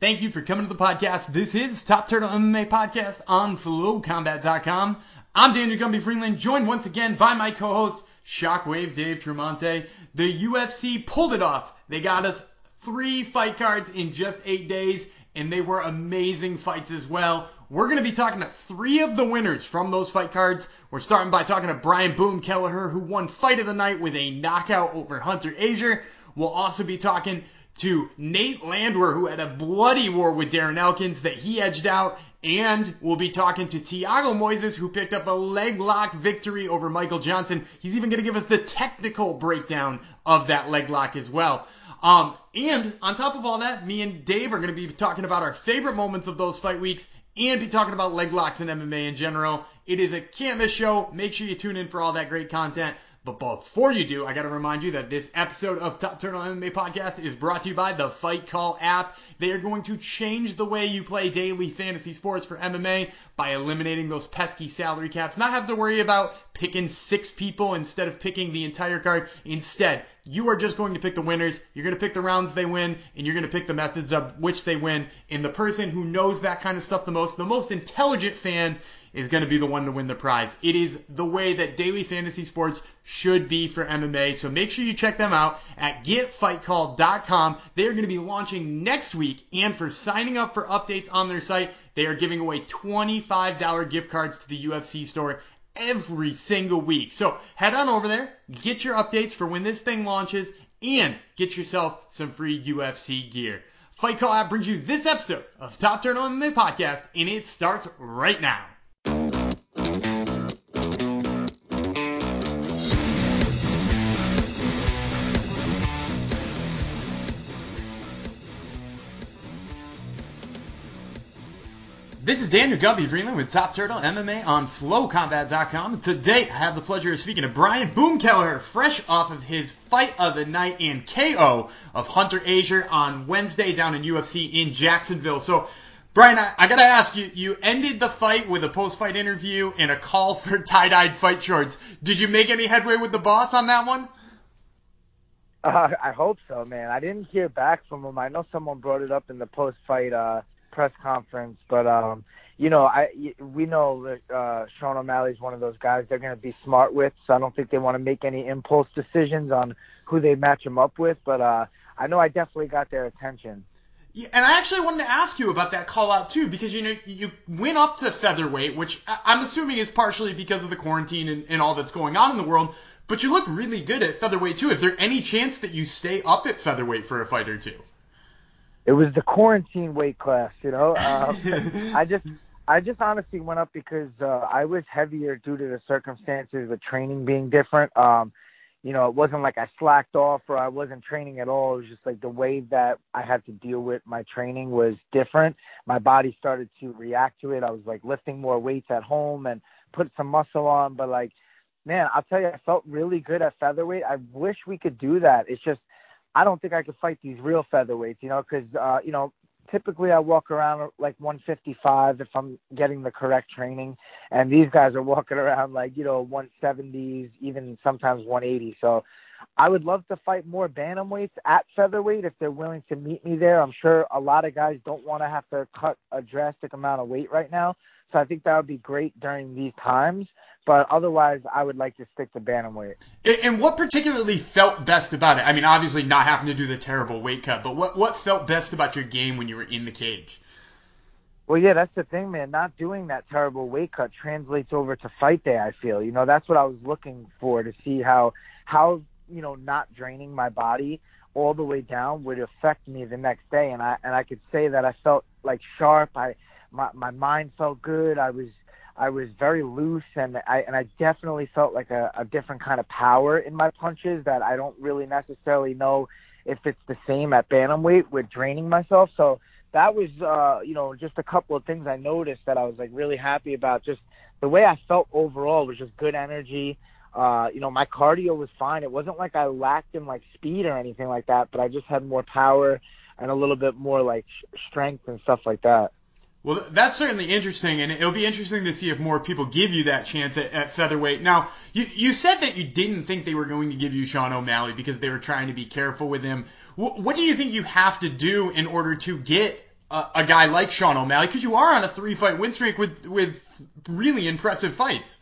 Thank you for coming to the podcast. This is Top Turtle MMA Podcast on FlowCombat.com. I'm Daniel Gumby Freeland, joined once again by my co-host Shockwave Dave Tremonte. The UFC pulled it off. They got us three fight cards in just eight days, and they were amazing fights as well. We're going to be talking to three of the winners from those fight cards. We're starting by talking to Brian Boom Kelleher, who won Fight of the Night with a knockout over Hunter Azure. We'll also be talking to Nate Landwehr, who had a bloody war with Darren Elkins that he edged out. And we'll be talking to Thiago Moises, who picked up a leg lock victory over Michael Johnson. He's even going to give us the technical breakdown of that leg lock as well. Um, and on top of all that, me and Dave are going to be talking about our favorite moments of those fight weeks and be talking about leg locks and MMA in general. It is a can't miss show. Make sure you tune in for all that great content. But before you do, I got to remind you that this episode of Top Turtle MMA Podcast is brought to you by the Fight Call app. They are going to change the way you play daily fantasy sports for MMA by eliminating those pesky salary caps. Not have to worry about picking six people instead of picking the entire card. Instead, you are just going to pick the winners. You're going to pick the rounds they win, and you're going to pick the methods of which they win. And the person who knows that kind of stuff the most, the most intelligent fan, is going to be the one to win the prize. It is the way that daily fantasy sports should be for MMA. So make sure you check them out at getfightcall.com. They are going to be launching next week, and for signing up for updates on their site, they are giving away $25 gift cards to the UFC store every single week. So head on over there, get your updates for when this thing launches, and get yourself some free UFC gear. Fight Call app brings you this episode of Top Turtle MMA Podcast, and it starts right now. Is Daniel Gumby Freeland with Top Turtle MMA on FlowCombat.com. Today, I have the pleasure of speaking to Brian Boom Kelleher, fresh off of his fight of the night and KO of Hunter Azure on Wednesday down in UFC in Jacksonville. So, Brian, I, I gotta ask you, you ended the fight with a post-fight interview and a call for tie-dyed fight shorts. Did you make any headway with the boss on that one? Uh, I hope so, man. I didn't hear back from him. I know someone brought it up in the post-fight uh, press conference, but um, you know, I we know that uh, Sean O'Malley's one of those guys they're going to be smart with, so I don't think they want to make any impulse decisions on who they match him up with. But uh, I know I definitely got their attention. Yeah, and I actually wanted to ask you about that call out too, because you know you went up to featherweight, which I'm assuming is partially because of the quarantine and, and all that's going on in the world. But you look really good at featherweight too. Is there any chance that you stay up at featherweight for a fight or two? It was the quarantine weight class, you know. Um, I just I just honestly went up because uh, I was heavier due to the circumstances with training being different. Um, you know, it wasn't like I slacked off or I wasn't training at all. It was just like the way that I had to deal with my training was different. My body started to react to it. I was like lifting more weights at home and put some muscle on, but like, man, I'll tell you, I felt really good at featherweight. I wish we could do that. It's just I don't think I could fight these real featherweights, you know, because uh, you know typically I walk around like 155 if I'm getting the correct training, and these guys are walking around like you know 170s, even sometimes 180. So I would love to fight more bantamweights at featherweight if they're willing to meet me there. I'm sure a lot of guys don't want to have to cut a drastic amount of weight right now, so I think that would be great during these times. But otherwise, I would like to stick to bantamweight. And what particularly felt best about it? I mean, obviously not having to do the terrible weight cut, but what what felt best about your game when you were in the cage? Well, yeah, that's the thing, man. Not doing that terrible weight cut translates over to fight day. I feel, you know, that's what I was looking for to see how how you know not draining my body all the way down would affect me the next day. And I and I could say that I felt like sharp. I my my mind felt good. I was I was very loose and I and I definitely felt like a, a different kind of power in my punches that I don't really necessarily know if it's the same at bantamweight with draining myself. So that was uh, you know, just a couple of things I noticed that I was like really happy about. Just the way I felt overall was just good energy. Uh, you know, my cardio was fine. It wasn't like I lacked in like speed or anything like that, but I just had more power and a little bit more like strength and stuff like that. Well, that's certainly interesting, and it'll be interesting to see if more people give you that chance at, at featherweight. Now, you, you said that you didn't think they were going to give you Sean O'Malley because they were trying to be careful with him. W- what do you think you have to do in order to get a, a guy like Sean O'Malley because you are on a three fight win streak with with really impressive fights.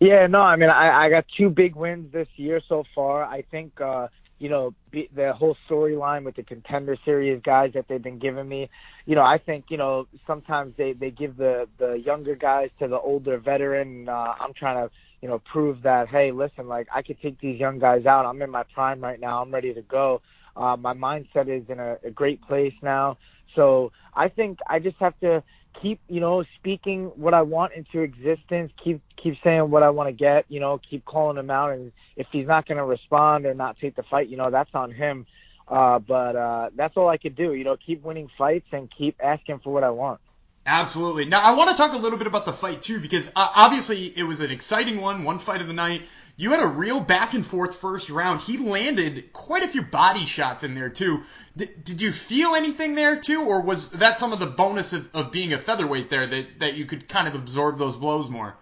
Yeah, no, I mean, I, I got two big wins this year so far. I think, uh, you know, be, the whole storyline with the contender series guys that they've been giving me, you know, I think, you know, sometimes they, they give the, the younger guys to the older veteran. Uh, I'm trying to, you know, prove that, hey, listen, like I could take these young guys out. I'm in my prime right now. I'm ready to go. Uh, my mindset is in a, a great place now. So I think I just have to, keep you know speaking what I want into existence. Keep keep saying what I want to get. You know, keep calling him out, and if he's not going to respond or not take the fight, you know, that's on him. Uh, but uh, that's all I could do. You know, keep winning fights and keep asking for what I want. Absolutely. Now I want to talk a little bit about the fight too, because uh, obviously it was an exciting one, one fight of the night. You had a real back and forth first round. He landed quite a few body shots in there too. D- did you feel anything there too, or was that some of the bonus of, of being a featherweight there that that you could kind of absorb those blows more?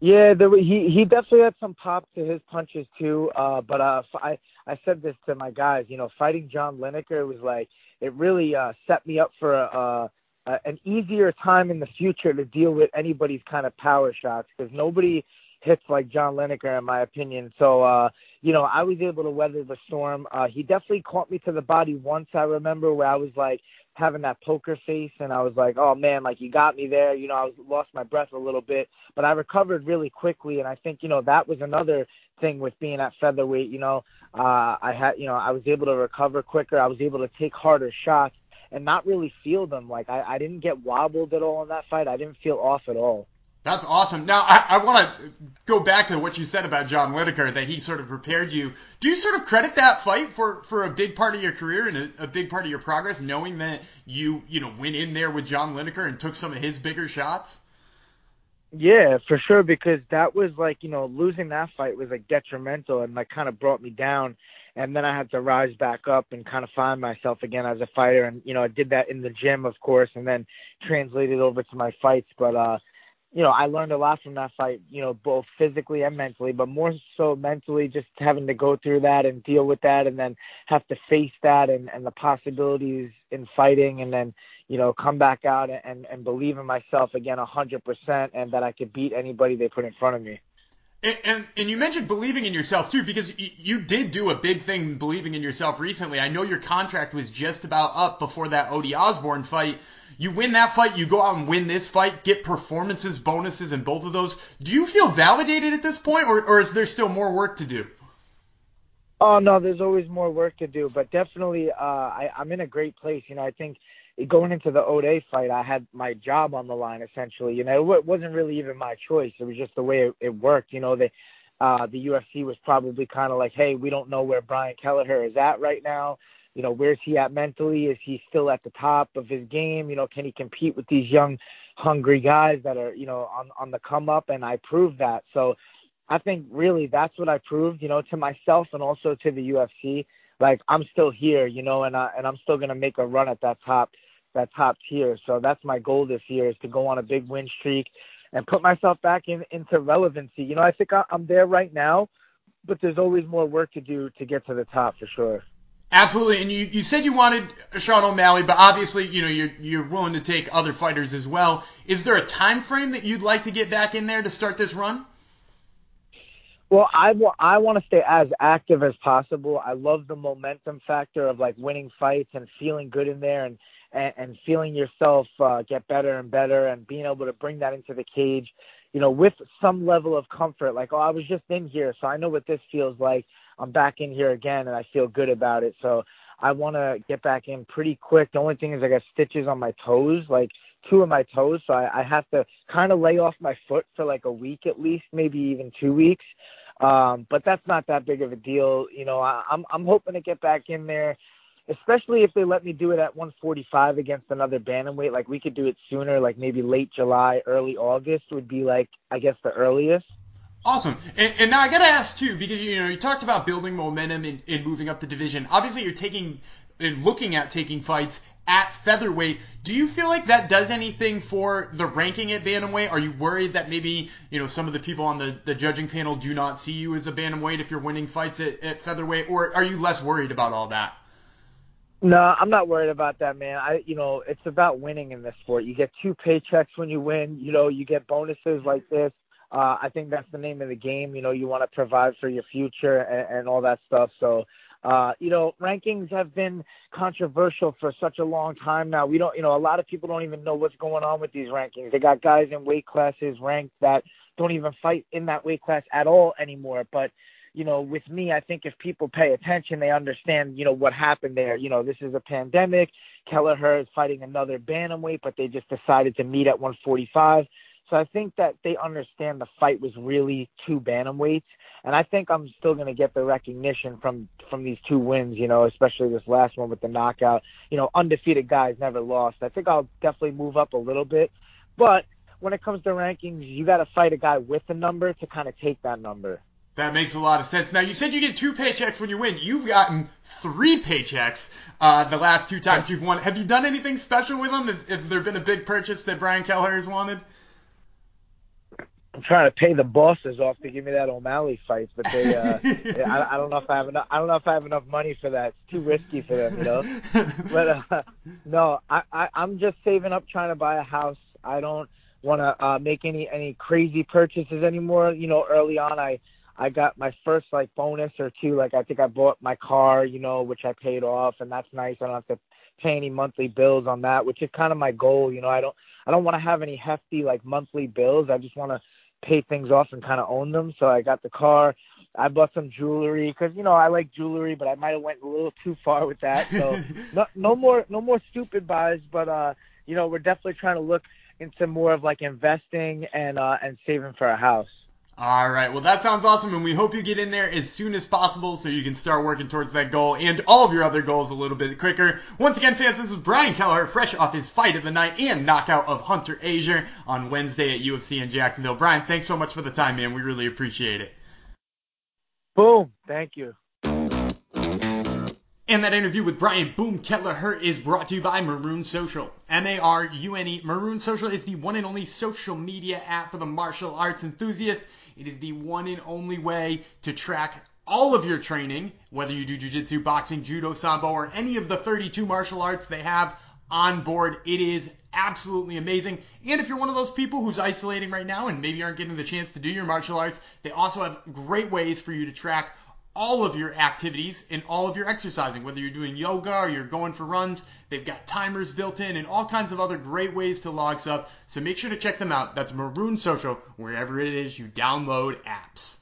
Yeah, there, he he definitely had some pop to his punches too. Uh, but uh, I I said this to my guys. You know, fighting John Lineker was like it really uh, set me up for a, a an easier time in the future to deal with anybody's kind of power shots because nobody hits like John Lineker, in my opinion. So, uh, you know, I was able to weather the storm. Uh, he definitely caught me to the body once, I remember, where I was like having that poker face and I was like, oh man, like you got me there. You know, I was, lost my breath a little bit, but I recovered really quickly. And I think, you know, that was another thing with being at featherweight. You know, uh, I had, you know, I was able to recover quicker. I was able to take harder shots and not really feel them. Like I, I didn't get wobbled at all in that fight. I didn't feel off at all. That's awesome. Now, I, I want to go back to what you said about John Lineker, that he sort of prepared you. Do you sort of credit that fight for, for a big part of your career and a, a big part of your progress, knowing that you, you know, went in there with John Lineker and took some of his bigger shots? Yeah, for sure, because that was like, you know, losing that fight was like detrimental and like kind of brought me down. And then I had to rise back up and kind of find myself again as a fighter. And, you know, I did that in the gym, of course, and then translated over to my fights. But, uh, you know, I learned a lot from that fight, you know, both physically and mentally, but more so mentally, just having to go through that and deal with that and then have to face that and, and the possibilities in fighting and then, you know, come back out and, and believe in myself again a hundred percent and that I could beat anybody they put in front of me. And, and, and you mentioned believing in yourself too, because y- you did do a big thing believing in yourself recently. I know your contract was just about up before that Ode Osbourne fight. You win that fight, you go out and win this fight, get performances, bonuses in both of those. Do you feel validated at this point, or, or is there still more work to do? Oh no, there's always more work to do, but definitely, uh, I, I'm in a great place. You know, I think going into the Ode fight, I had my job on the line essentially. You know, it wasn't really even my choice. It was just the way it, it worked. You know, uh, the UFC was probably kind of like, hey, we don't know where Brian Kelleher is at right now. You know, where's he at mentally? Is he still at the top of his game? You know, can he compete with these young, hungry guys that are, you know, on on the come up? And I proved that. So, I think really that's what I proved, you know, to myself and also to the UFC. Like I'm still here, you know, and I and I'm still gonna make a run at that top that top tier. So that's my goal this year is to go on a big win streak and put myself back in into relevancy. You know, I think I'm there right now, but there's always more work to do to get to the top for sure. Absolutely, and you, you said you wanted Sean O'Malley, but obviously, you know, you're you're willing to take other fighters as well. Is there a time frame that you'd like to get back in there to start this run? Well, I, w- I want to stay as active as possible. I love the momentum factor of like winning fights and feeling good in there and and, and feeling yourself uh, get better and better and being able to bring that into the cage, you know, with some level of comfort. Like, oh, I was just in here, so I know what this feels like. I'm back in here again, and I feel good about it. So I want to get back in pretty quick. The only thing is I got stitches on my toes, like two of my toes, so I, I have to kind of lay off my foot for like a week at least, maybe even two weeks. Um, but that's not that big of a deal. You know, I, I'm I'm hoping to get back in there especially if they let me do it at 145 against another bantamweight. Like we could do it sooner, like maybe late July, early August would be like I guess the earliest. Awesome. And, and now I got to ask too, because you know you talked about building momentum in moving up the division. Obviously, you're taking and looking at taking fights at featherweight. Do you feel like that does anything for the ranking at bantamweight? Are you worried that maybe you know some of the people on the, the judging panel do not see you as a bantamweight if you're winning fights at, at featherweight, or are you less worried about all that? No, I'm not worried about that, man. I, you know, it's about winning in this sport. You get two paychecks when you win. You know, you get bonuses like this. Uh, I think that's the name of the game. You know, you want to provide for your future and, and all that stuff. So, uh, you know, rankings have been controversial for such a long time now. We don't, you know, a lot of people don't even know what's going on with these rankings. They got guys in weight classes ranked that don't even fight in that weight class at all anymore. But you know, with me, I think if people pay attention, they understand, you know, what happened there. You know, this is a pandemic. Kelleher is fighting another bantamweight, but they just decided to meet at 145. So I think that they understand the fight was really two bantamweights, and I think I'm still going to get the recognition from from these two wins. You know, especially this last one with the knockout. You know, undefeated guys never lost. I think I'll definitely move up a little bit, but when it comes to rankings, you got to fight a guy with a number to kind of take that number. That makes a lot of sense. Now you said you get two paychecks when you win. You've gotten three paychecks uh, the last two times you've won. Have you done anything special with them? Has, has there been a big purchase that Brian Kelleher has wanted? I'm trying to pay the bosses off to give me that O'Malley fight, but they, uh, I, I don't know if I have enough. I don't know if I have enough money for that. It's too risky for them, you know. but uh, no, I, I, I'm just saving up, trying to buy a house. I don't want to uh, make any any crazy purchases anymore. You know, early on, I I got my first like bonus or two. Like I think I bought my car, you know, which I paid off, and that's nice. I don't have to pay any monthly bills on that, which is kind of my goal. You know, I don't I don't want to have any hefty like monthly bills. I just want to pay things off and kind of own them. So I got the car. I bought some jewelry because you know I like jewelry, but I might have went a little too far with that. So no no more no more stupid buys, but uh you know we're definitely trying to look into more of like investing and uh and saving for a house. All right. Well, that sounds awesome, and we hope you get in there as soon as possible so you can start working towards that goal and all of your other goals a little bit quicker. Once again, fans, this is Brian Kelleher, fresh off his fight of the night and knockout of Hunter Azure on Wednesday at UFC in Jacksonville. Brian, thanks so much for the time, man. We really appreciate it. Boom. Thank you. And that interview with Brian Boom Kelleher is brought to you by Marune Social. M-A-R-U-N-E. Marune Social is the one and only social media app for the martial arts enthusiast. It is the one and only way to track all of your training, whether you do jiu-jitsu, boxing, judo, sambo, or any of the 32 martial arts they have on board. It is absolutely amazing. And if you're one of those people who's isolating right now and maybe aren't getting the chance to do your martial arts, they also have great ways for you to track all of your activities and all of your exercising, whether you're doing yoga or you're going for runs. They've got timers built in and all kinds of other great ways to log stuff. So make sure to check them out. That's Marune Social, wherever it is you download apps.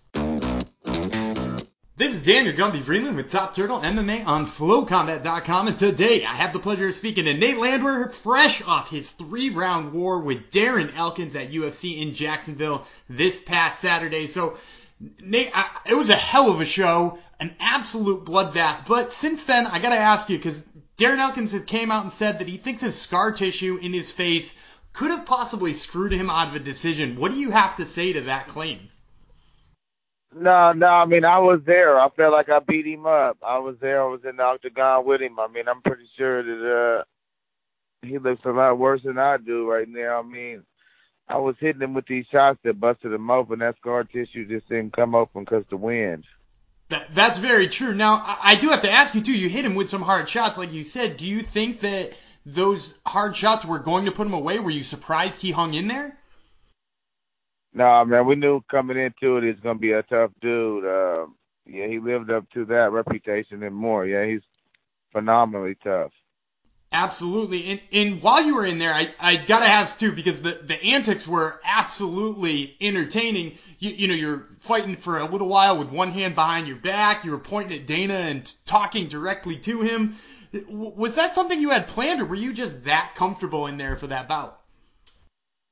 This is Daniel Gumby Freeland with Top Turtle MMA on FlowCombat.com, and today I have the pleasure of speaking to Nate Landwehr, fresh off his three-round war with Darren Elkins at UFC in Jacksonville this past Saturday. So Nate, I, it was a hell of a show, an absolute bloodbath. But since then, I gotta ask you because Darren Elkins had came out and said that he thinks his scar tissue in his face could have possibly screwed him out of a decision. What do you have to say to that claim? No, no, I mean I was there. I felt like I beat him up. I was there. I was in the octagon with him. I mean, I'm pretty sure that uh he looks a lot worse than I do right now. I mean, I was hitting him with these shots that busted him open. That scar tissue just didn't come open because the wind. That, that's very true. Now, I, I do have to ask you too. You hit him with some hard shots, like you said. Do you think that those hard shots were going to put him away? Were you surprised he hung in there? No, man, we knew coming into it he's gonna be a tough dude. Uh, yeah, he lived up to that reputation and more. Yeah, he's phenomenally tough. Absolutely. And, and while you were in there, I, I gotta ask too, because the, the antics were absolutely entertaining. You, you know, you're fighting for a little while with one hand behind your back. You were pointing at Dana and talking directly to him. Was that something you had planned, or were you just that comfortable in there for that bout?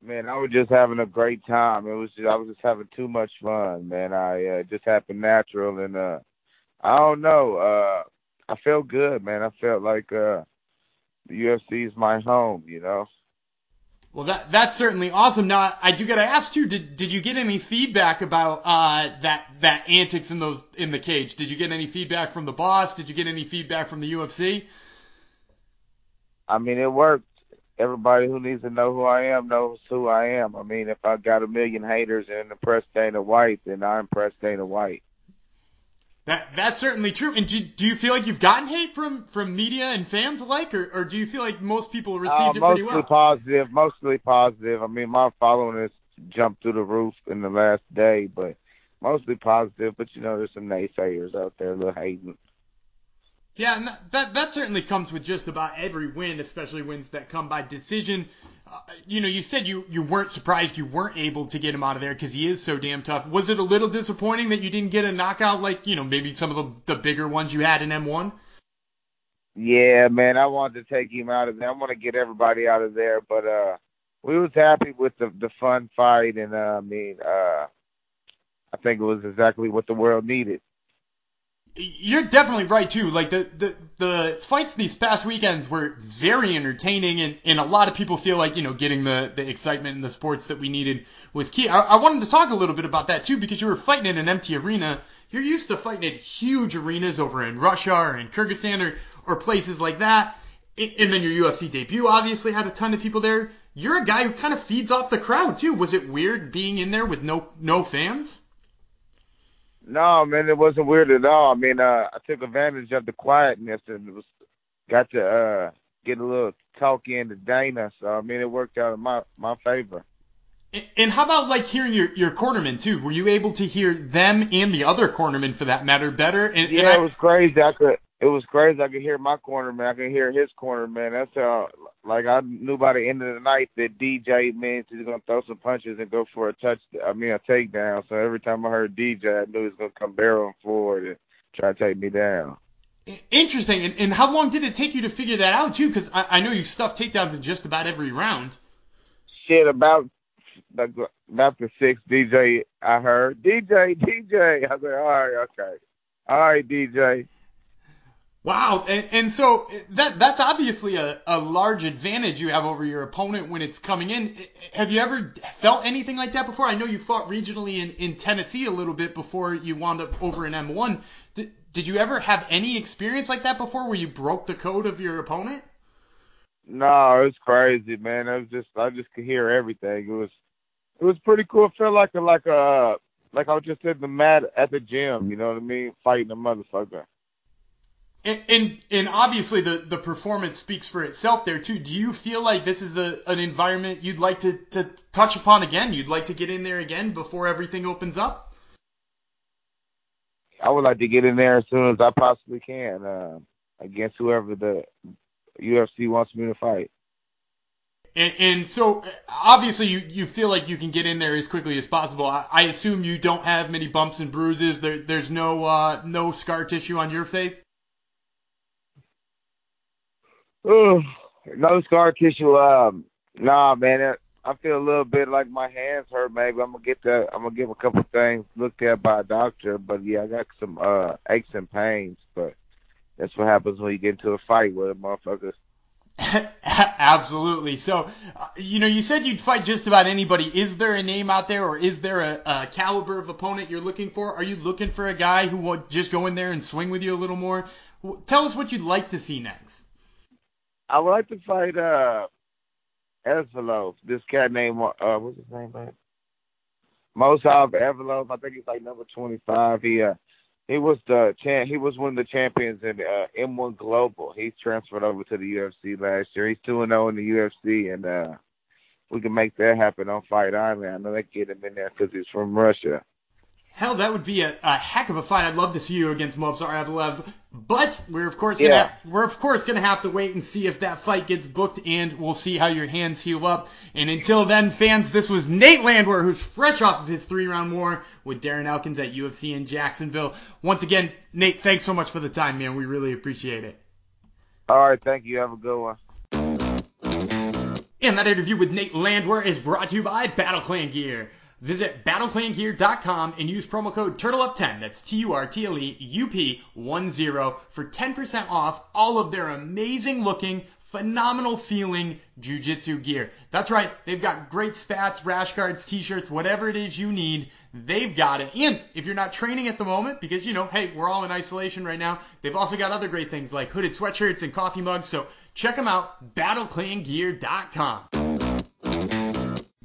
Man, I was just having a great time. It was just, I was just having too much fun, man. I uh, just happened natural, and uh, I don't know. Uh, I felt good, man. I felt like uh, the UFC is my home, you know. Well, that that's certainly awesome. Now, I do got to ask too. Did did you get any feedback about uh, that that antics in those in the cage? Did you get any feedback from the boss? Did you get any feedback from the UFC? I mean, it worked. Everybody who needs to know who I am knows who I am. I mean, if I got a million haters and impress Dana White, then I impress Dana White. That that's certainly true. And do, do you feel like you've gotten hate from from media and fans alike, or, or do you feel like most people received uh, it pretty well? mostly positive, mostly positive. I mean, my following has jumped through the roof in the last day, but mostly positive. But you know, there's some naysayers out there, a little hating. Yeah, and that, that certainly comes with just about every win, especially wins that come by decision. Uh, you know, you said you you weren't surprised you weren't able to get him out of there because he is so damn tough. Was it a little disappointing that you didn't get a knockout like you know maybe some of the the bigger ones you had in M1? Yeah, man, I wanted to take him out of there. I want to get everybody out of there, but uh, we was happy with the the fun fight, and uh, I mean, uh, I think it was exactly what the world needed. You're definitely right too. Like the, the the fights these past weekends were very entertaining, and, and a lot of people feel like you know getting the the excitement and the sports that we needed was key. I, I wanted to talk a little bit about that too because you were fighting in an empty arena. You're used to fighting in huge arenas over in Russia or in Kyrgyzstan or or places like that. And then your UFC debut obviously had a ton of people there. You're a guy who kind of feeds off the crowd too. Was it weird being in there with no no fans? No, man, it wasn't weird at all. I mean, uh, I took advantage of the quietness and was got to uh get a little talk in to Dana. So I mean, it worked out in my my favor. And how about like hearing your your cornermen too? Were you able to hear them and the other cornermen for that matter better? And, yeah, and I, it was crazy. I could. It was crazy. I could hear my corner man. I could hear his corner man. That's how. Like I knew by the end of the night that DJ means he's gonna throw some punches and go for a touch. I mean a takedown. So every time I heard DJ, I knew he was gonna come barreling forward and try to take me down. Interesting. And, and how long did it take you to figure that out too? Because I, I know you stuffed takedowns in just about every round. Shit, about about the sixth DJ I heard DJ DJ. I said, all right, okay, all right, DJ. Wow, and, so that that's obviously a, a large advantage you have over your opponent when it's coming in. Have you ever felt anything like that before? I know you fought regionally in, in Tennessee a little bit before you wound up over in M1. Did, did you ever have any experience like that before where you broke the code of your opponent? No, it was crazy, man. It was just I just could hear everything. It was it was pretty cool. It felt like a like a like I was just in the mat at the gym. You know what I mean? Fighting a motherfucker. And, and and obviously the the performance speaks for itself there too. Do you feel like this is a an environment you'd like to to touch upon again? You'd like to get in there again before everything opens up? I would like to get in there as soon as I possibly can uh, against whoever the UFC wants me to fight. And, and so obviously you you feel like you can get in there as quickly as possible. I, I assume you don't have many bumps and bruises. There there's no uh no scar tissue on your face. Oh, no scar tissue. Um, nah, man. I feel a little bit like my hands hurt. Maybe I'm gonna get that. I'm gonna get a couple things looked at by a doctor. But yeah, I got some uh aches and pains. But that's what happens when you get into a fight with a motherfucker. Absolutely. So, uh, you know, you said you'd fight just about anybody. Is there a name out there, or is there a, a caliber of opponent you're looking for? Are you looking for a guy who would just go in there and swing with you a little more? Tell us what you'd like to see next. I would like to fight uh Evloev. This cat named uh what's his name, man? Movsar Evloev. I think he's like number twenty five. He uh he was the champ. He was one of the champions in uh, M1 Global. He's transferred over to the UFC last year. He's two and zero in the UFC, and uh, we can make that happen on Fight Island. I know they get him in there because he's from Russia. Hell, that would be a, a heck of a fight. I'd love to see you against Movsar Evloev, but we're of course gonna Yeah. we're of course gonna have to wait and see if that fight gets booked, and we'll see how your hands heal up. And until then, fans, this was Nate Landwehr, who's fresh off of his three-round war with Darren Elkins at UFC in Jacksonville. Once again, Nate, thanks so much for the time, man. We really appreciate it. All right, thank you. Have a good one. And that interview with Nate Landwehr is brought to you by Battle Clan Gear. Visit battleclangear.com and use promo code TURTLEUP10, that's T-U-R-T-L-E-U-P-1-0, for 10% off all of their amazing looking, phenomenal feeling jujitsu gear. That's right, they've got great spats, rash guards, t-shirts, whatever it is you need, they've got it. And if you're not training at the moment, because you know, hey, we're all in isolation right now, they've also got other great things like hooded sweatshirts and coffee mugs, so check them out, battleclangear.com.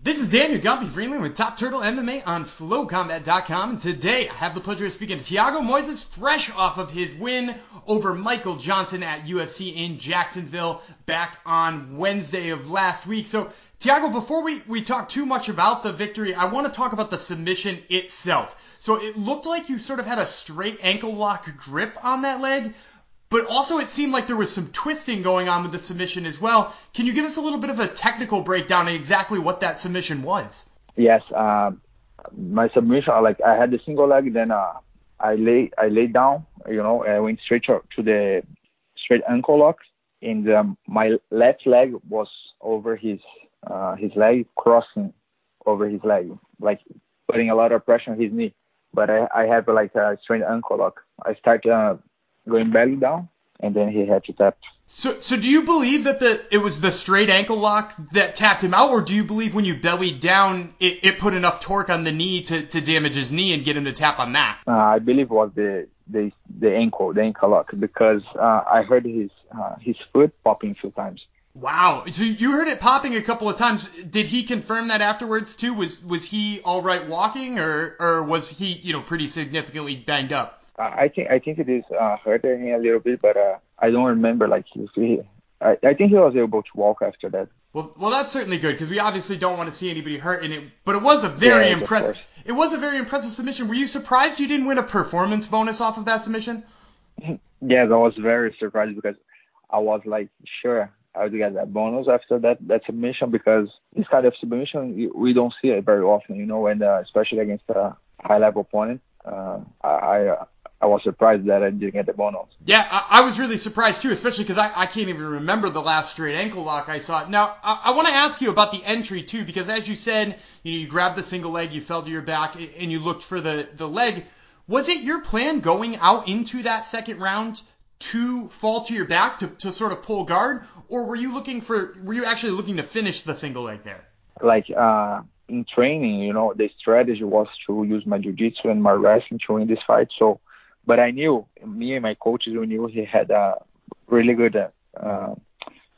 This is Daniel Gumby Freeland with Top Turtle MMA on FlowCombat.com, and today I have the pleasure of speaking to Thiago Moises, fresh off of his win over Michael Johnson at UFC in Jacksonville back on Wednesday of last week. So, Thiago, before we, we talk too much about the victory, I want to talk about the submission itself. So it looked like you sort of had a straight ankle lock grip on that leg, but also it seemed like there was some twisting going on with the submission as well. Can you give us a little bit of a technical breakdown of exactly what that submission was? Yes, um, my submission, like I had the single leg, then uh, I lay I laid down, you know, I went straight to, to the straight ankle lock, and um, my left leg was over his uh, his leg, crossing over his leg, like putting a lot of pressure on his knee. But I, I have like a straight ankle lock. I start uh, going belly down, and then he had to tap. So, so do you believe that the it was the straight ankle lock that tapped him out, or do you believe when you bellied down, it, it put enough torque on the knee to, to damage his knee and get him to tap on that? Uh, I believe it was the the the ankle, the ankle lock, because uh, I heard his uh, his foot popping a few times. Wow. So you heard it popping a couple of times. Did he confirm that afterwards too? Was was he all right walking, or or was he you know pretty significantly banged up? I think I think it is uh, hurting him a little bit, but uh, I don't remember like if he. I, I think he was able to walk after that. Well, well, that's certainly good because we obviously don't want to see anybody hurt in it. But it was a very Yeah, impressive. It was a very impressive submission. Were you surprised you didn't win a performance bonus off of that submission? Yes, I was very surprised because I was like sure I would get that bonus after that that submission because this kind of submission we don't see it very often, you know, and uh, especially against a high level opponent. Uh, I I, was surprised that I didn't get the bonus. Yeah, I, I was really surprised too, especially because I, I can't even remember the last straight ankle lock I saw. Now, I, I want to ask you about the entry too, because as you said, you know, you grabbed the single leg, you fell to your back, and you looked for the, the leg. Was it your plan going out into that second round to fall to your back to, to sort of pull guard, or were you looking for, were you actually looking to finish the single leg there? Like uh, in training, you know, the strategy was to use my jiu-jitsu and my wrestling to win this fight. So, but I knew me and my coaches we knew he had a really good uh,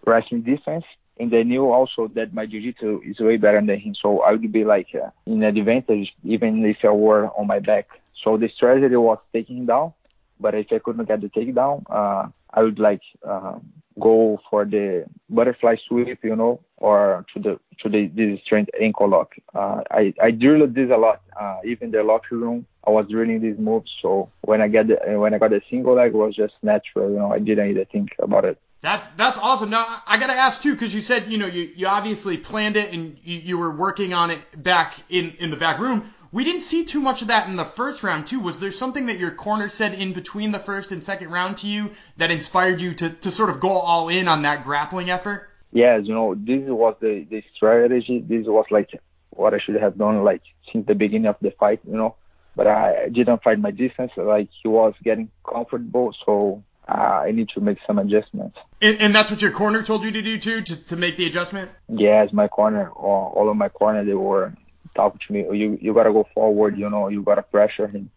wrestling defense, and I knew also that my jiu-jitsu is way better than him. So I would be like uh, in advantage even if I were on my back. So the strategy was taking him down, but if I couldn't get the takedown, uh, I would like uh, go for the butterfly sweep, you know, or to the to the this straight ankle lock. Uh, I I drilled this a lot. Uh, even the locker room, I was drilling these moves. So when I get the, when I got the single leg, was just natural. You know, I didn't even think about it. That's that's awesome. Now I gotta ask too, because you said you know you, you obviously planned it and you, you were working on it back in in the back room. We didn't see too much of that in the first round too. Was there something that your corner said in between the first and second round to you that inspired you to to sort of go all in on that grappling effort? Yes, you know, this was the the strategy. This was like what I should have done like since the beginning of the fight, you know. But I didn't find my distance. Like he was getting comfortable, so uh, I need to make some adjustments. And, and that's what your corner told you to do too, to to make the adjustment. Yes, my corner, all, all of my corner, they were talking to me. You you gotta go forward, you know. You gotta pressure him.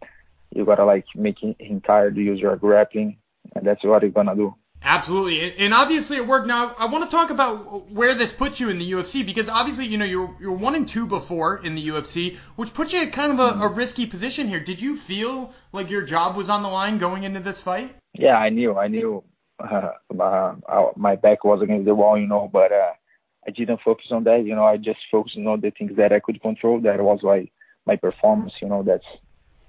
You gotta like make him, him tired. Use your grappling, and that's what you're gonna do. Absolutely, and, obviously it worked. Now I want to talk about where this puts you in the UFC because obviously you know you're you're one and two before in the UFC, which puts you in kind of a, a risky position here. Did you feel like your job was on the line going into this fight? Yeah, I knew, I knew. Uh, uh, my back was against the wall, you know, but uh, I didn't focus on that. You know, I just focused on the things that I could control. That was like my performance. You know, that's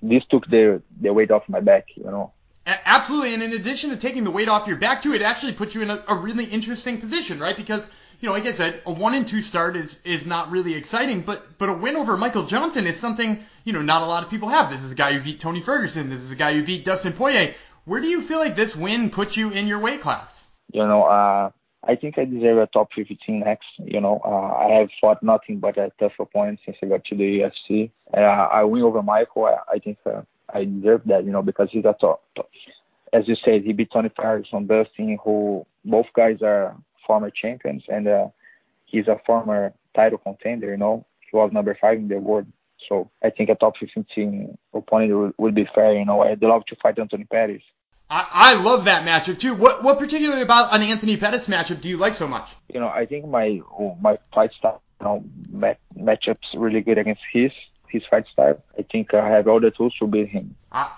this took the the weight off my back. You know. Absolutely, and in addition to taking the weight off your back too, it actually puts you in a, a really interesting position, right? Because you know, like I said, a one and two start is is not really exciting, but but a win over Michael Johnson is something you know not a lot of people have. This is a guy who beat Tony Ferguson. This is a guy who beat Dustin Poirier. Where do you feel like this win puts you in your weight class? You know, uh, I think I deserve a top 15 next. You know, uh, I have fought nothing but a tough opponent since I got to the UFC. Uh, I win over Michael. I, I think uh, I deserve that. You know, because he's a top. top as you said, he beat Tony Ferguson, Dustin, who both guys are former champions, and uh, he's a former title contender. You know, he was number five in the world. So I think a top 15 opponent would, would be fair. You know, I'd love to fight Anthony Pettis. I, I love that matchup too. What what particularly about an Anthony Pettis matchup do you like so much? You know, I think my my fight style you know mat- matchups really good against his his fight style. I think I have all the tools to beat him. I,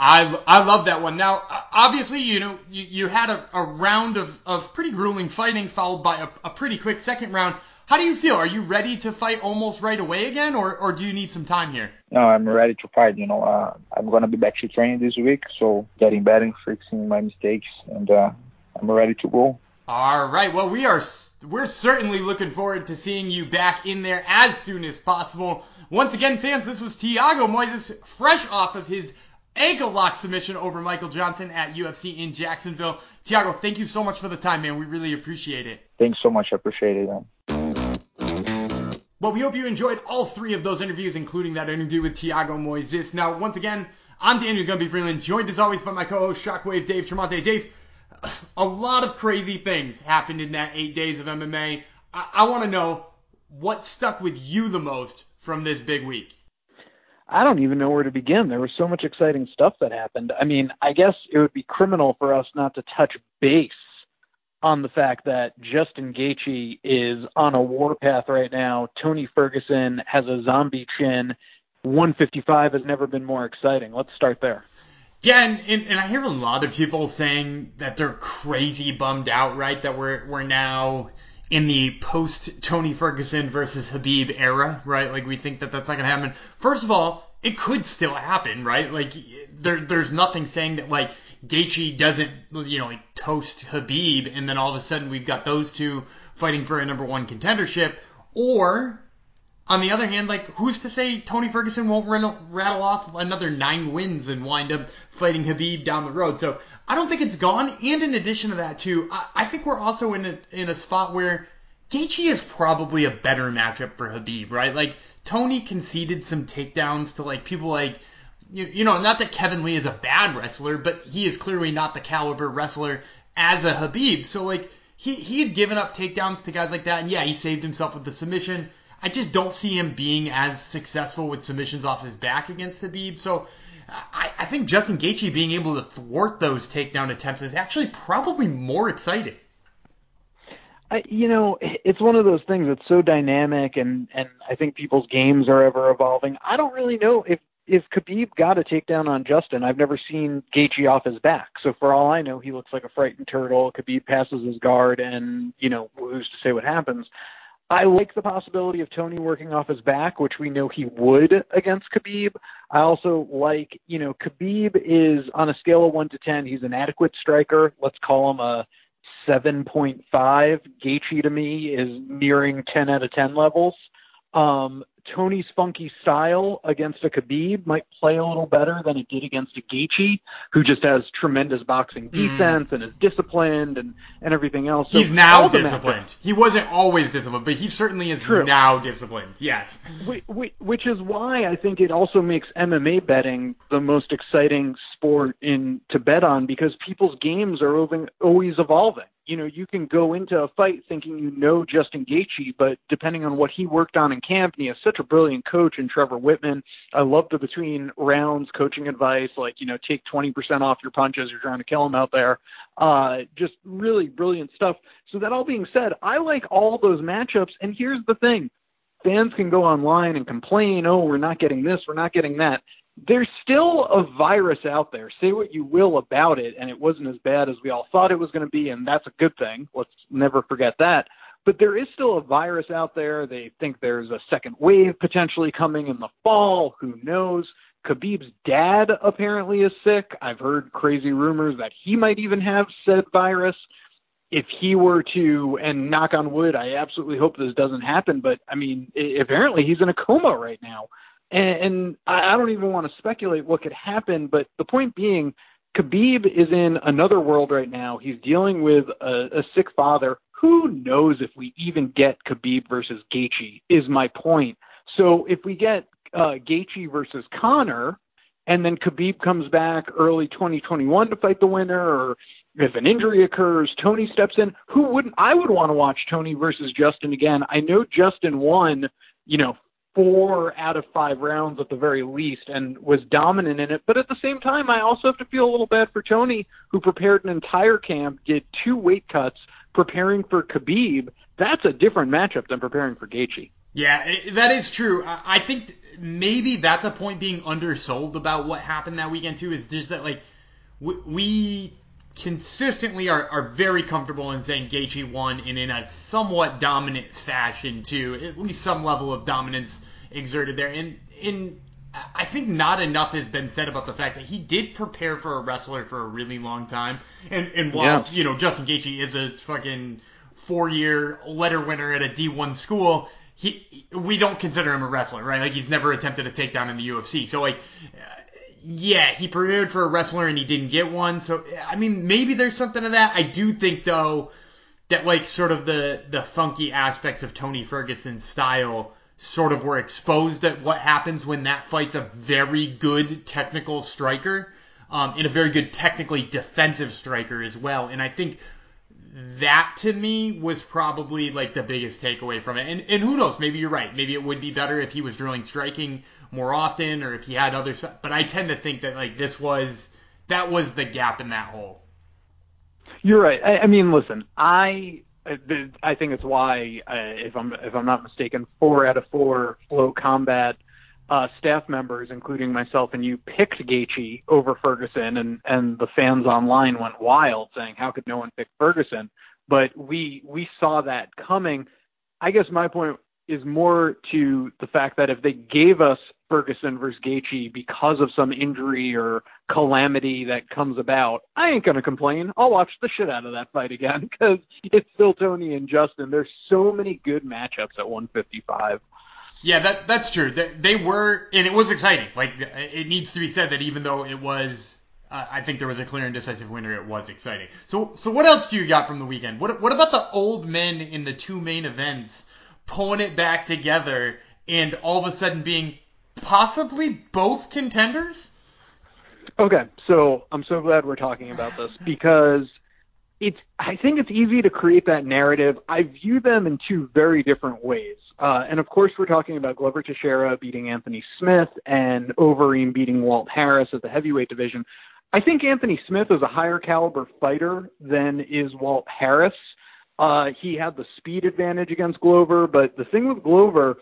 I, I love that one. Now, obviously, you know, you, you had a, a round of, of pretty grueling fighting followed by a, a pretty quick second round. How do you feel? Are you ready to fight almost right away again, or, or do you need some time here? No, I'm ready to fight. You know, uh, I'm gonna be back to training this week, so getting better, and fixing my mistakes, and uh, I'm ready to go. All right. Well, we are we're certainly looking forward to seeing you back in there as soon as possible. Once again, fans, this was Thiago Moises, fresh off of his ankle lock submission over Michael Johnson at UFC in Jacksonville. Thiago, thank you so much for the time, man. We really appreciate it. Thanks so much. I appreciate it, man. Well, we hope you enjoyed all three of those interviews, including that interview with Thiago Moises. Now, once again, I'm Daniel Gumby Freeland, joined as always by my co-host Shockwave Dave Tremonte. Dave, a lot of crazy things happened in that eight days of MMA. I, I want to know what stuck with you the most from this big week. I don't even know where to begin. There was so much exciting stuff that happened. I mean, I guess it would be criminal for us not to touch base on the fact that Justin Gaethje is on a warpath right now. Tony Ferguson has a zombie chin. 155 has never been more exciting. Let's start there. Yeah, and, and, and I hear a lot of people saying that they're crazy bummed out, right? That we're we're now in the post Tony Ferguson versus Khabib era, right? Like we think that that's not gonna happen. First of all, it could still happen, right? Like there there's nothing saying that like Gaethje doesn't, you know, like toast Khabib, and then all of a sudden we've got those two fighting for a number one contendership. Or, on the other hand, like who's to say Tony Ferguson won't rattle off another nine wins and wind up fighting Khabib down the road? So I don't think it's gone. And in addition to that, too, I, I think we're also in a in a spot where Gaethje is probably a better matchup for Khabib, right? Like Tony conceded some takedowns to like people like you, you know, not that Kevin Lee is a bad wrestler, but he is clearly not the caliber wrestler as a Khabib. So like he he had given up takedowns to guys like that, and yeah, he saved himself with the submission. I just don't see him being as successful with submissions off his back against Khabib. So I, I think Justin Gaethje being able to thwart those takedown attempts is actually probably more exciting. I, you know, it's one of those things that's so dynamic, and and I think people's games are ever evolving. I don't really know if if Khabib got a takedown on Justin, I've never seen Gaethje off his back. So for all I know, he looks like a frightened turtle. Khabib passes his guard, and you know who's to say what happens. I like the possibility of Tony working off his back, which we know he would against Khabib. I also like, you know, Khabib is on a scale of one to ten, he's an adequate striker. Let's call him a 7.5. Gaethje to me is nearing 10 out of 10 levels. Um, Tony's funky style against a Khabib might play a little better than it did against a Gaethje, who just has tremendous boxing hmm. defense mm. and is disciplined and, and everything else. So he's now disciplined. He wasn't always disciplined, but he certainly is True. now disciplined. Yes. Which is why I think it also makes MMA betting the most exciting sport in to bet on because people's games are always evolving you know, you can go into a fight thinking you know Justin Gaethje, but depending on what he worked on in camp, and he has such a brilliant coach in Trevor Wittman. I love the between rounds coaching advice, like you know, take 20% off your punches. You're trying to kill him out there. Uh, just really brilliant stuff. So that all being said, I like all those matchups. And here's the thing: fans can go online and complain, oh, we're not getting this, we're not getting that there's still a virus out there. Say what you will about it, and it wasn't as bad as we all thought it was going to be, and that's a good thing. Let's never forget that. But there is still a virus out there. They think there's a second wave potentially coming in the fall. Who knows? Khabib's dad apparently is sick. I've heard crazy rumors that he might even have said virus. If he were to, and knock on wood, I absolutely hope this doesn't happen, but I mean, apparently he's in a coma right now. And, and I, don't even want to speculate what could happen, but the point being, Khabib is in another world right now. He's dealing with a, a sick father. Who knows if we even get Khabib versus Gaethje? Is my point. So if we get uh, Gaethje versus Conor, and then Khabib comes back early 2021 to fight the winner, or if an injury occurs, Tony steps in. Who wouldn't? I would want to watch Tony versus Justin again. I know Justin won, you know, four out of five rounds at the very least and was dominant in it. But at the same time, I also have to feel a little bad for Tony, who prepared an entire camp, did two weight cuts preparing for Khabib. That's a different matchup than preparing for Gaethje. Yeah, that is true. I, think maybe that's a point being undersold about what happened that weekend too. Is just that like we, we consistently are, are very comfortable in saying Gaethje won and in a somewhat dominant fashion too. At least some level of dominance exerted there. And in I think not enough has been said about the fact that he did prepare for a wrestler for a really long time. And and while Yeah. you know Justin Gaethje is a fucking four year letter winner at a D1 school, he we don't consider him a wrestler, right? Like he's never attempted a takedown in the UFC. So like uh, yeah, he prepared for a wrestler and he didn't get one. So I mean maybe there's something to that. I do think though that like sort of the the funky aspects of Tony Ferguson's style sort of were exposed at what happens when that fight's a very good technical striker um, and a very good technically defensive striker as well. And I think that to me was probably like the biggest takeaway from it. And, and who knows? Maybe you're right. Maybe it would be better if he was drilling striking more often or if he had other stuff. But I tend to think that like this was that was the gap in that hole. You're right. I, I mean, listen, I I think it's why, uh, if I'm if I'm not mistaken, four out of four Flow Combat uh, staff members, including myself and you, picked Gaethje over Ferguson, and and the fans online went wild, saying, "How could no one pick Ferguson?" But we we saw that coming. I guess my point is more to the fact that if they gave us Ferguson versus Gaethje because of some injury or calamity that comes about, I ain't gonna complain. I'll watch the shit out of that fight again because it's still Tony and Justin. There's so many good matchups at 155. Yeah, that that's true. They, were, and it was exciting. Like it needs to be said that even though it was, uh, I think there was a clear and decisive winner. It was exciting. So so what else do you got from the weekend? What what about the old men in the two main events pulling it back together and all of a sudden being possibly both contenders? Okay, so I'm so glad we're talking about this because it's I think it's easy to create that narrative. I view them in two very different ways. Uh, and of course, we're talking about Glover Teixeira beating Anthony Smith and Overeem beating Walt Harris at the heavyweight division. I think Anthony Smith is a higher caliber fighter than is Walt Harris. Uh, he had the speed advantage against Glover, but the thing with Glover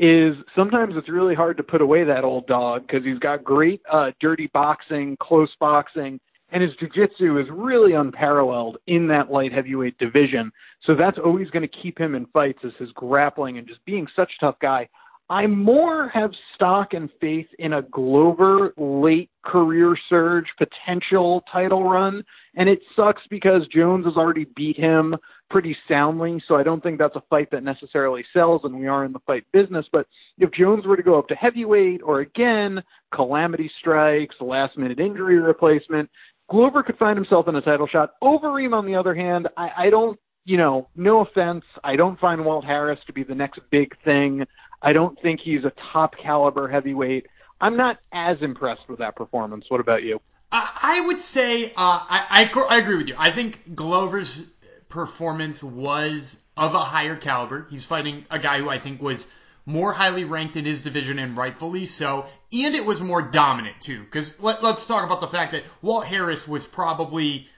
is sometimes it's really hard to put away that old dog because he's got great uh, dirty boxing, close boxing, and his jiu-jitsu is really unparalleled in that light heavyweight division. So that's always going to keep him in fights is his grappling and just being such a tough guy. I more have stock and faith in a Glover late career surge potential title run, and it sucks because Jones has already beat him pretty soundly, so I don't think that's a fight that necessarily sells, and we are in the fight business. But if Jones were to go up to heavyweight, or again, calamity strikes, last minute injury replacement, Glover could find himself in a title shot. Overeem, on the other hand, I, I don't, you know, no offense, I don't find Walt Harris to be the next big thing. I don't think he's a top caliber heavyweight. I'm not as impressed with that performance. What about you? I, would say uh, I, I I agree with you. I think Glover's performance was of a higher caliber. He's fighting a guy who I think was more highly ranked in his division and rightfully so, and it was more dominant too. Because let, let's talk about the fact that Walt Harris was probably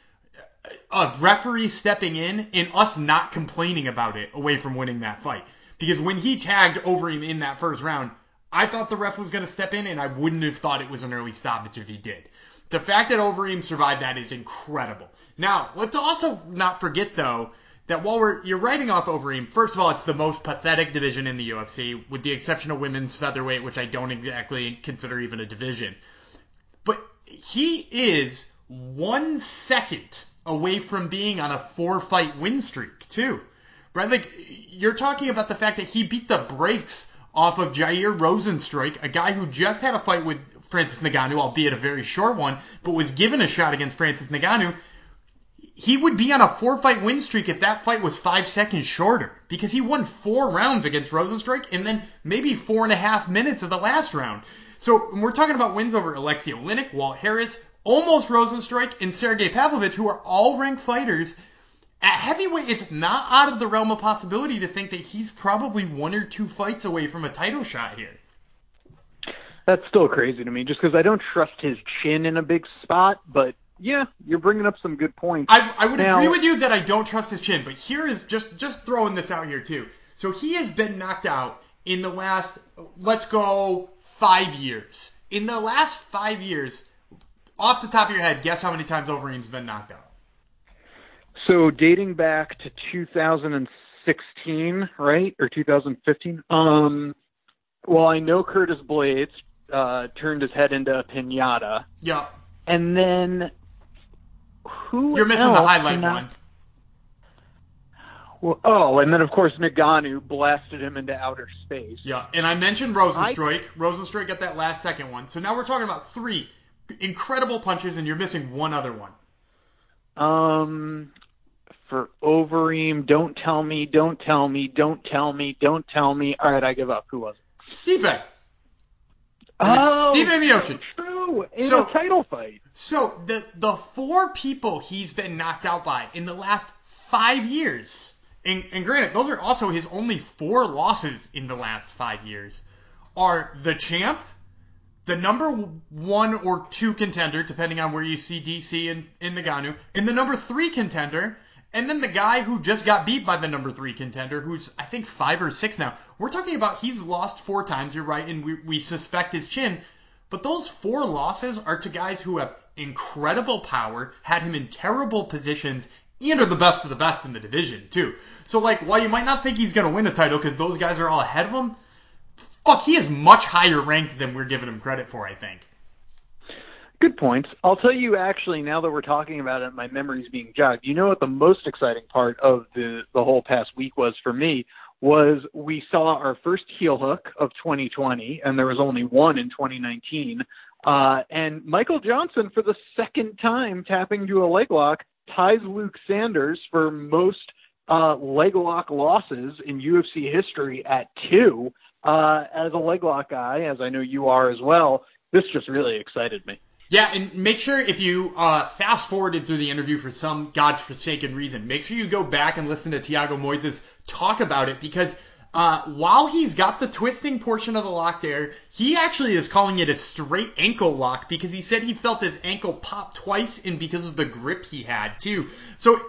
a referee stepping in and us not complaining about it away from winning that fight. Because when he tagged Overeem in that first round, I thought the ref was going to step in, and I wouldn't have thought it was an early stoppage if he did. The fact that Overeem survived that is incredible. Now, let's also not forget though that while we're you're writing off Overeem, first of all, it's the most pathetic division in the UFC, with the exception of women's featherweight, which I don't exactly consider even a division. But he is one second away from being on a four fight win streak too. Right? Like you're talking about the fact that he beat the brakes off of Jair Rozenstruik, a guy who just had a fight with Francis Ngannou, albeit a very short one, but was given a shot against Francis Ngannou. He would be on a four fight win streak if that fight was five seconds shorter because he won four rounds against Rozenstruik and then maybe four and a half minutes of the last round. So we're talking about wins over Alexei Oleinik, Walt Harris, almost Rozenstruik, and Sergey Pavlovich, who are all ranked fighters. At heavyweight, it's not out of the realm of possibility to think that he's probably one or two fights away from a title shot here. That's still crazy to me, just because I don't trust his chin in a big spot. But yeah, you're bringing up some good points. I, I would Now- agree with you that I don't trust his chin, but here is just just throwing this out here too. So he has been knocked out in the last, let's go five years. In the last five years, off the top of your head, guess how many times Overeem's been knocked out? So dating back to 2016, right, or 2015. Um, well, I know Curtis Blaydes uh, turned his head into a pinata, Yep. and then who? You're missing the highlight one. Well, oh, and then of course Ngannou blasted him into outer space. Yeah, and I mentioned Rozenstruik. Rozenstruik got that last second one. So now we're talking about three incredible punches, and you're missing one other one. Um, for Overeem, don't tell me, don't tell me, don't tell me, don't tell me. All right, I give up. Who was it? Stipe. Oh, Stipe Miocic. true. In So- a title fight. So the the four people he's been knocked out by in the last five years, and, and granted, those are also his only four losses in the last five years, are the champ, the number one or two contender, depending on where you see DC and, and Ngannou, and the number three contender, and then the guy who just got beat by the number three contender, who's I think five or six now. We're talking about he's lost four times, you're right, and we, we suspect his chin. But those four losses are to guys who have incredible power, had him in terrible positions, and are the best of the best in the division, too. So, like, while you might not think he's to win a title because those guys are all ahead of him, fuck, he is much higher ranked than we're giving him credit for, I think. Good points. I'll tell you actually now that we're talking about it, my memory's being jogged. You know what the most exciting part of the the whole past week was for me was we saw our first heel hook of 2020, and there was only one in 2019. Uh, and Michael Johnson, for the second time tapping to a leg lock, ties Luke Sanders for most uh, leg lock losses in UFC history at two. Uh, as a leg lock guy, as I know you are as well, this just really excited me. Yeah, and make sure if you uh, fast forwarded through the interview for some godforsaken reason, make sure you go back and listen to Thiago Moises talk about it because uh, while he's got the twisting portion of the lock there, he actually is calling it a straight ankle lock because he said he felt his ankle pop twice and because of the grip he had too. So uh,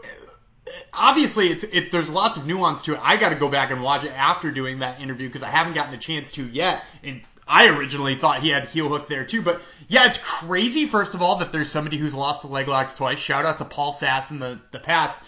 obviously it's it, there's lots of nuance to it. I got to go back and watch it after doing that interview because I haven't gotten a chance to yet. And I originally thought he had heel hook there too, but yeah, it's crazy. First of all, that there's somebody who's lost the leg locks twice. Shout out to Paul Sass in the the past.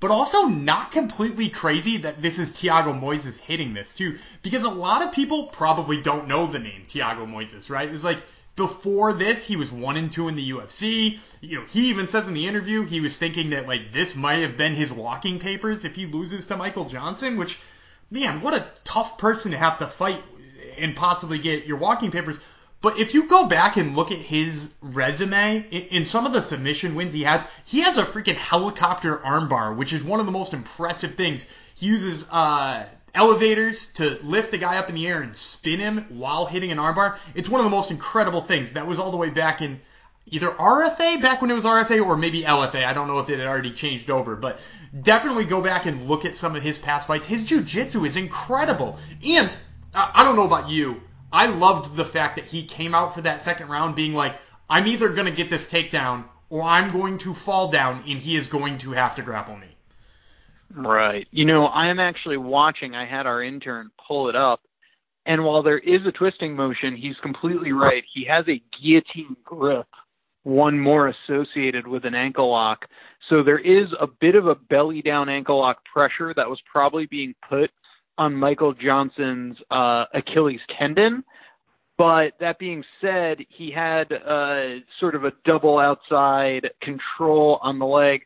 But also not completely crazy that this is Thiago Moises hitting this too, because a lot of people probably don't know the name Thiago Moises, right? It's like before this, he was one and two in the UFC. You know, he even says in the interview he was thinking that like this might have been his walking papers if he loses to Michael Johnson, which man, what a tough person to have to fight and possibly get your walking papers. But if you go back and look at his resume, in, some of the submission wins he has, he has a freaking helicopter armbar, which is one of the most impressive things. He uses uh, elevators to lift the guy up in the air and spin him while hitting an armbar. It's one of the most incredible things. That was all the way back in either RFA, back when it was RFA, or maybe LFA. I don't know if it had already changed over, but definitely go back and look at some of his past fights. His jiu-jitsu is incredible. And I don't know about you. I loved the fact that he came out for that second round being like, I'm either going to get this takedown or I'm going to fall down and he is going to have to grapple me. Right. You know, I am actually watching. I had our intern pull it up. And while there is a twisting motion, he's completely right. He has a guillotine grip, one more associated with an ankle lock. So there is a bit of a belly down ankle lock pressure that was probably being put on Michael Johnson's uh, Achilles tendon. But that being said, he had uh, sort of a double outside control on the leg.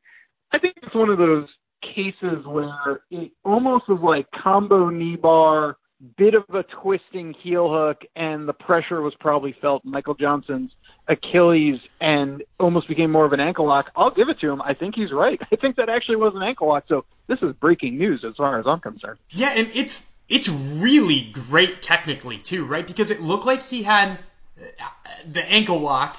I think it's one of those cases where it almost was like combo knee bar, bit of a twisting heel hook, and the pressure was probably felt Michael Johnson's Achilles and almost became more of an ankle lock. I'll give it to him. I think he's right. I think that actually was an ankle lock. So this is breaking news as far as I'm concerned. Yeah, and it's it's really great technically too, right? Because it looked like he had uh, the ankle lock,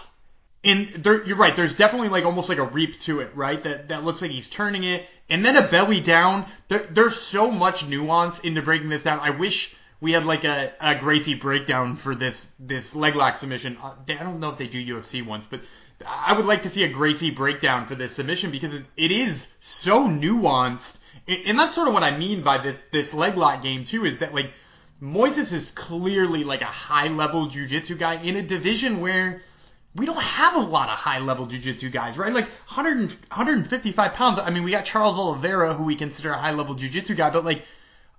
and there, you're right. There's definitely like almost like a reap to it, right? That that looks like he's turning it, and then a belly down. There, there's so much nuance into breaking this down. I wish we had like a, a Gracie breakdown for this this leg lock submission. Uh, I don't know if they do UFC ones, but I would like to see a Gracie breakdown for this submission because it, it is so nuanced, and, that's sort of what I mean by this this leg lock game too. Is that like Moises is clearly like a high level jiu-jitsu guy in a division where we don't have a lot of high level jiu-jitsu guys, right? Like 100, 155 pounds. I mean, we got Charles Oliveira, who we consider a high level jiu-jitsu guy, but like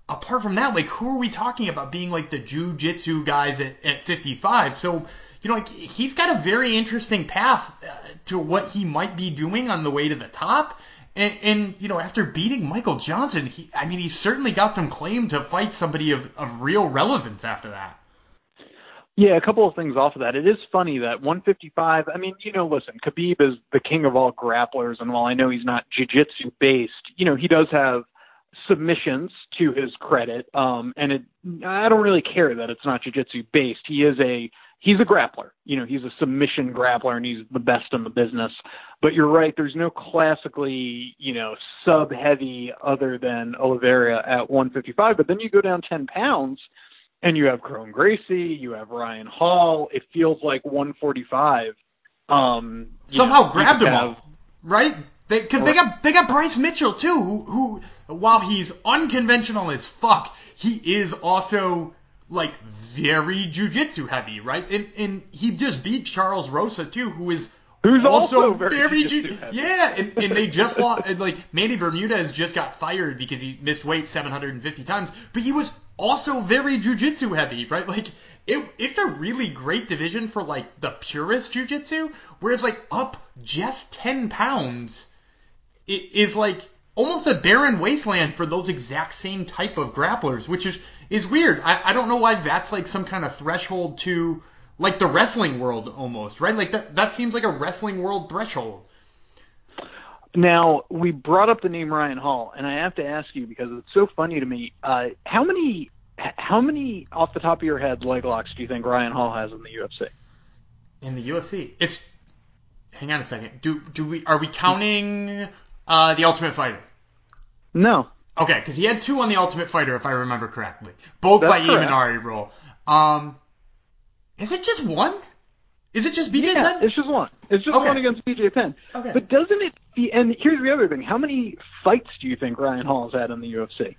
apart from that, like who are we talking about being like the jiu-jitsu guys at, at 55? So, you know, like he's got a very interesting path uh, to what he might be doing on the way to the top. And, and, you know, after beating Michael Johnson, he, I mean, he's certainly got some claim to fight somebody of, of real relevance after that. Yeah, a couple of things off of that. It is funny that 155. I mean, you know, listen, Khabib is the king of all grapplers, and while I know he's not jiu-jitsu based, you know, he does have submissions to his credit. Um, and it, I don't really care that it's not jiu-jitsu based. He is a he's a grappler. You know, he's a submission grappler, and he's the best in the business. But you're right. There's no classically, you know, sub heavy other than Oliveira at 155. But then you go down 10 pounds, and you have Kron Gracie, you have Ryan Hall. It feels like 145. Um, somehow know, grabbed him have, all, right? Because they, they, got they got Bryce Mitchell too, who, who while he's unconventional as fuck, he is also like very jujitsu heavy, right? And and he just beat Charles Rosa too, who is Who's also, also very, very ju- yeah, and, and they just lost. Like Manny Bermudez just got fired because he missed weight 750 times, but he was also very jujitsu heavy, right? Like it, it's a really great division for like the purist jujitsu, whereas like up just 10 pounds it is like almost a barren wasteland for those exact same type of grapplers, which is is weird. I, I don't know why that's like some kind of threshold to like the wrestling world almost, right? Like that that seems like a wrestling world threshold. Now we brought up the name Ryan Hall, and I have to ask you because it's so funny to me. Uh, how many how many off the top of your head leg locks do you think Ryan Hall has in the UFC? In the UFC, it's hang on a second. Do do we are we counting uh, the Ultimate Fighter? No. Okay, because he had two on the Ultimate Fighter, if I remember correctly, both That's by correct. Imanari rule. Um, is it just one? Is it just BJ yeah, Penn? it's just one. It's just Okay. one against BJ Penn. Okay. But doesn't it? Be, and here's the other thing: how many fights do you think Ryan Hall has had in the UFC?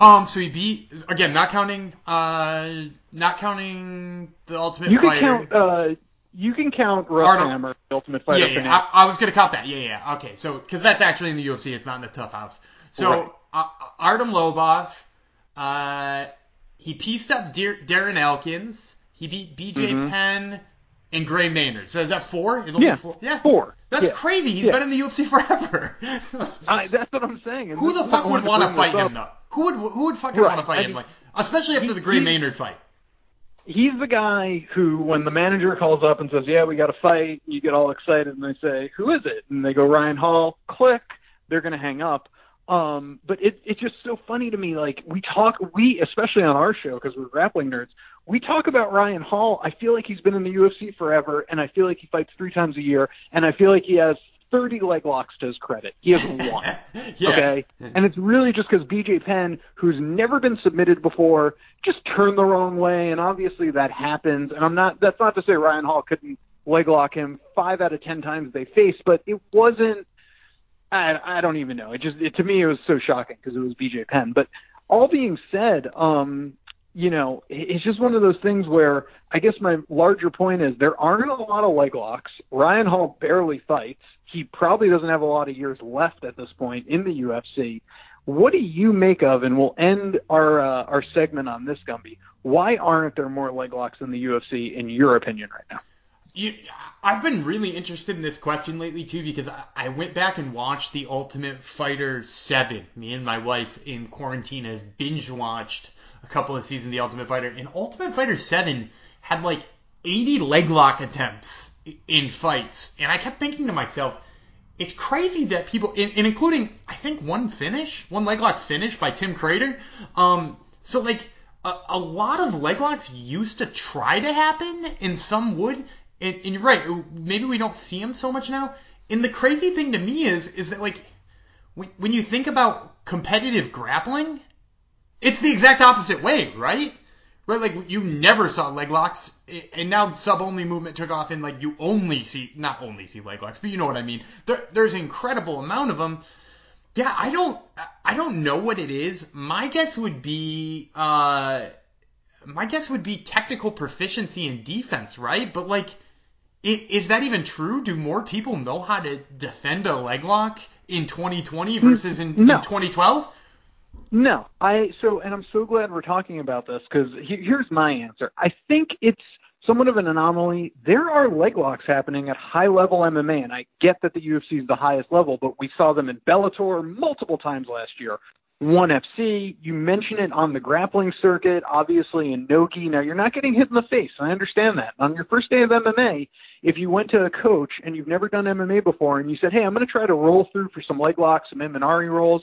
Um, so he beat again, not counting, uh, not counting the Ultimate You can count. Uh, you can count Russ Hammer, the Ultimate Fighter. yeah, yeah. I, I was gonna count that. Yeah, yeah. Okay, so because that's actually in the UFC, it's not in the Tough House. So Right. uh, Artem Lobov, uh, he pieced up Dar- Darren Elkins. He beat BJ Mhm. Penn and Gray Maynard. So is that four? Yeah, four? Yeah. four. That's Yeah. crazy. He's Yeah. been in the UFC forever. I, that's what I'm saying. And Who the fuck would want to fight him though? Who would who would fucking Right, want to fight I him? mean, Like especially after he- the Gray Maynard fight. He's the guy who, when the manager calls up and says, "Yeah, we got to fight," you get all excited and they say, "Who is it?" And they go, "Ryan Hall." Click. They're gonna hang up. Um, but it, it's just so funny to me. Like we talk, we especially on our show because we're grappling nerds, we talk about Ryan Hall. I feel like he's been in the UFC forever, and I feel like he fights three times a year, and I feel like he has 30 leg locks to his credit. He has one. yeah. Okay, and it's really just because BJ Penn, who's never been submitted before, just turned the wrong way, and obviously that happens. And I'm not. That's not to say Ryan Hall couldn't leg lock him five out of ten times they faced, but it wasn't. I, I don't even know. It just it, to me it was so shocking because it was BJ Penn. But all being said, um, you know, it- it's just one of those things where I guess my larger point is there aren't a lot of leg locks. Ryan Hall barely fights. He probably doesn't have a lot of years left at this point in the UFC. What do you make of, and we'll end our uh, our segment on this, Gumby. Why aren't there more leg locks in the UFC, in your opinion, right now? You, I've been really interested in this question lately too because I, I went back and watched the Ultimate Fighter 7. Me and my wife in quarantine have binge watched a couple of seasons of the Ultimate Fighter, and Ultimate Fighter 7 had like 80 leg lock attempts in fights, and I kept thinking to myself, it's crazy that people, and, including I think one finish, one leg lock finish by Tim Credeur. Um, so like a, a lot of leg locks used to try to happen, and some would. And, and you're right, maybe we don't see them so much now. And the crazy thing to me is, is that like when, when you think about competitive grappling, it's the exact opposite way, right? Right, like you never saw leg locks, and now sub only movement took off, and like you only see, not only see leg locks, but you know what I mean. There, there's incredible amount of them. Yeah, I don't, I don't know what it is. My guess would be, uh, my guess would be technical proficiency in defense, right? But like, is that even true? Do more people know how to defend a leg lock in 2020 mm, versus in, no. in 2012? No, I so and I'm so glad we're talking about this because he, here's my answer. I think it's somewhat of an anomaly. There are leg locks happening at high level MMA, and I get that the UFC is the highest level, but we saw them in Bellator multiple times last year. One FC, you mention it on the grappling circuit, obviously in Nogi. Now you're not getting hit in the face. I understand that. On your first day of MMA, if you went to a coach and you've never done MMA before and you said, "Hey, I'm going to try to roll through for some leg locks, some Imanari rolls,"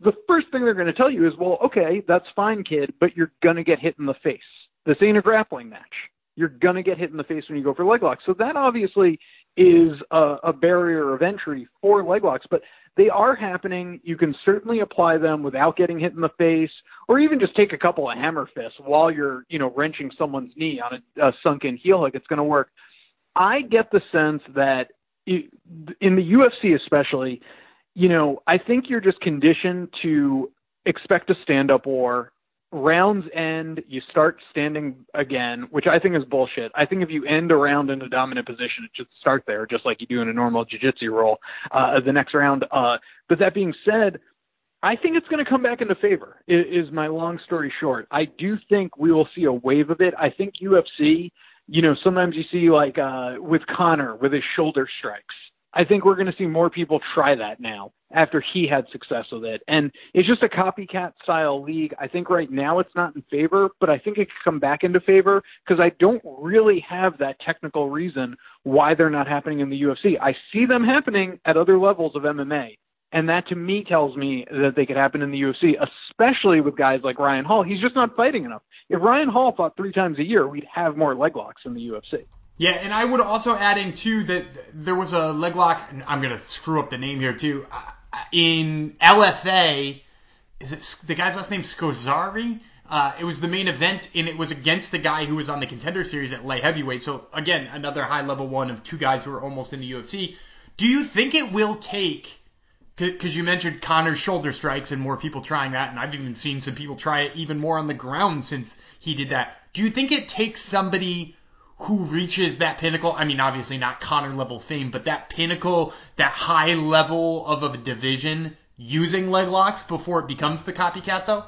the first thing they're going to tell you is, "Well, okay, that's fine, kid, but you're going to get hit in the face. This ain't a grappling match. You're going to get hit in the face when you go for leg locks." So that obviously is a, a barrier of entry for leg locks, but they are happening. You can certainly apply them without getting hit in the face, or even just take a couple of hammer fists while you're, you know, wrenching someone's knee on a, a sunken heel hook. It's going to work. I get the sense that in the UFC, especially, you know, I think you're just conditioned to expect a stand-up war rounds end, you start standing again, which I think is bullshit. I think if you end a round in a dominant position, it should start there, just like you do in a normal jiu-jitsu roll uh, the next round. Uh, but that being said, I think it's going to come back into favor. Is my long story short? I do think we will see a wave of it. I think UFC, you know, sometimes you see like uh, with Conor with his shoulder strikes. I think we're going to see more people try that now after he had success with it. And it's just a copycat style league. I think right now it's not in favor, but I think it could come back into favor because I don't really have that technical reason why they're not happening in the UFC. I see them happening at other levels of MMA. And that to me tells me that they could happen in the UFC, especially with guys like Ryan Hall. He's just not fighting enough. If Ryan Hall fought three times a year, we'd have more leg locks in the UFC. Yeah, and I would also add in too that there was a leg lock. I'm gonna screw up the name here too. Uh, in LFA, is it the guy's last name Scozzari? Uh, it was the main event, and it was against the guy who was on the contender series at light heavyweight. So again, another high level one of two guys who are almost in the UFC. Do you think it will take? Because you mentioned Conor's shoulder strikes and more people trying that, and I've even seen some people try it even more on the ground since he did that. Do you think it takes somebody who reaches that pinnacle. I mean, obviously not Conor level fame, but that pinnacle, that high level of a division using leg locks before it becomes the copycat, though?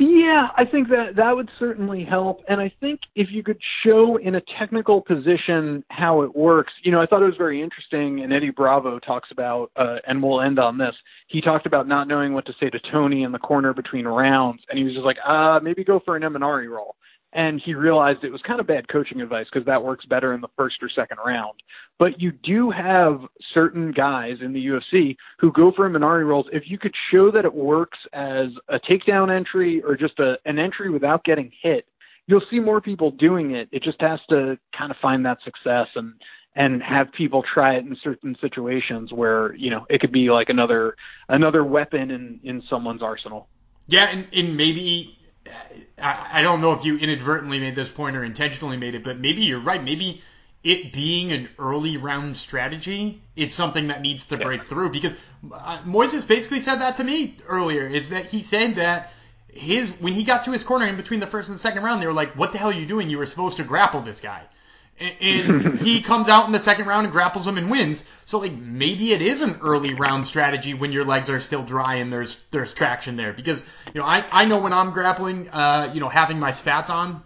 Yeah, I think that that would certainly help. And I think if you could show in a technical position how it works, you know, I thought it was very interesting. And Eddie Bravo talks about, uh, and we'll end on this. He talked about not knowing what to say to Tony in the corner between rounds, and he was just like, uh, maybe go for an Imanari roll and he realized it was kind of bad coaching advice because that works better in the first or second round. But you do have certain guys in the UFC who go for Imanari rolls. If you could show that it works as a takedown entry or just a, an entry without getting hit, you'll see more people doing it. It just has to kind of find that success and and have people try it in certain situations where you know it could be like another another weapon in in someone's arsenal. Yeah, and, and maybe I, don't know if you inadvertently made this point or intentionally made it, but maybe you're right. Maybe it being an early round strategy is something that needs to yeah. break through because uh, Moises basically said that to me earlier. Is that he said that his when he got to his corner in between the first and the second round, they were like, "What the hell are you doing? You were supposed to grapple this guy." And he comes out in the second round and grapples him and wins. So like maybe it is an early round strategy when your legs are still dry and there's there's traction there because you know I I know when I'm grappling uh you know having my spats on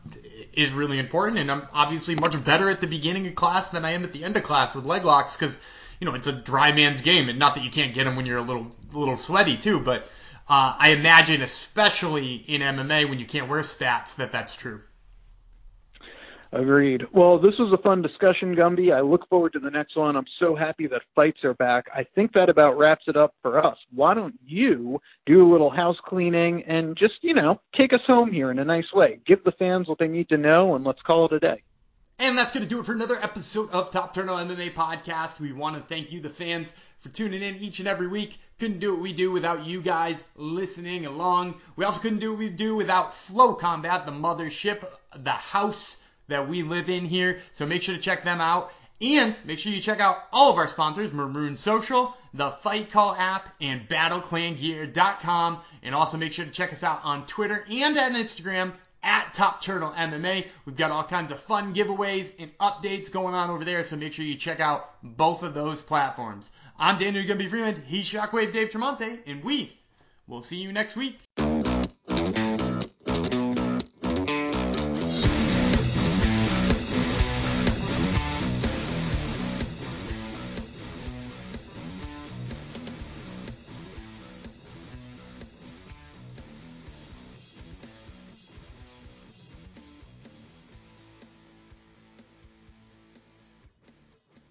is really important and I'm obviously much better at the beginning of class than I am at the end of class with leg locks because you know it's a dry man's game and not that you can't get them when you're a little a little sweaty too but uh, I imagine especially in MMA when you can't wear spats that that's true. Agreed. Well, this was a fun discussion, Gumby. I look forward to the next one. I'm so happy that fights are back. I think that about wraps it up for us. Why don't you do a little house cleaning and just, you know, take us home here in a nice way? Give the fans what they need to know, and let's call it a day. And that's going to do it for another episode of Top Turtle MMA Podcast. We want to thank you, the fans, for tuning in each and every week. Couldn't do what we do without you guys listening along. We also couldn't do what we do without Flow Combat, the mothership, the house that we live in here. So make sure to check them out. And make sure you check out all of our sponsors, Marune Social, the Fight Call app, and BattleClanGear.com. And also make sure to check us out on Twitter and on Instagram at Top Turtle MMA. We've got all kinds of fun giveaways and updates going on over there, so make sure you check out both of those platforms. I'm Daniel Gumby Freeland. He's Shockwave Dave Tremonte, and we will see you next week.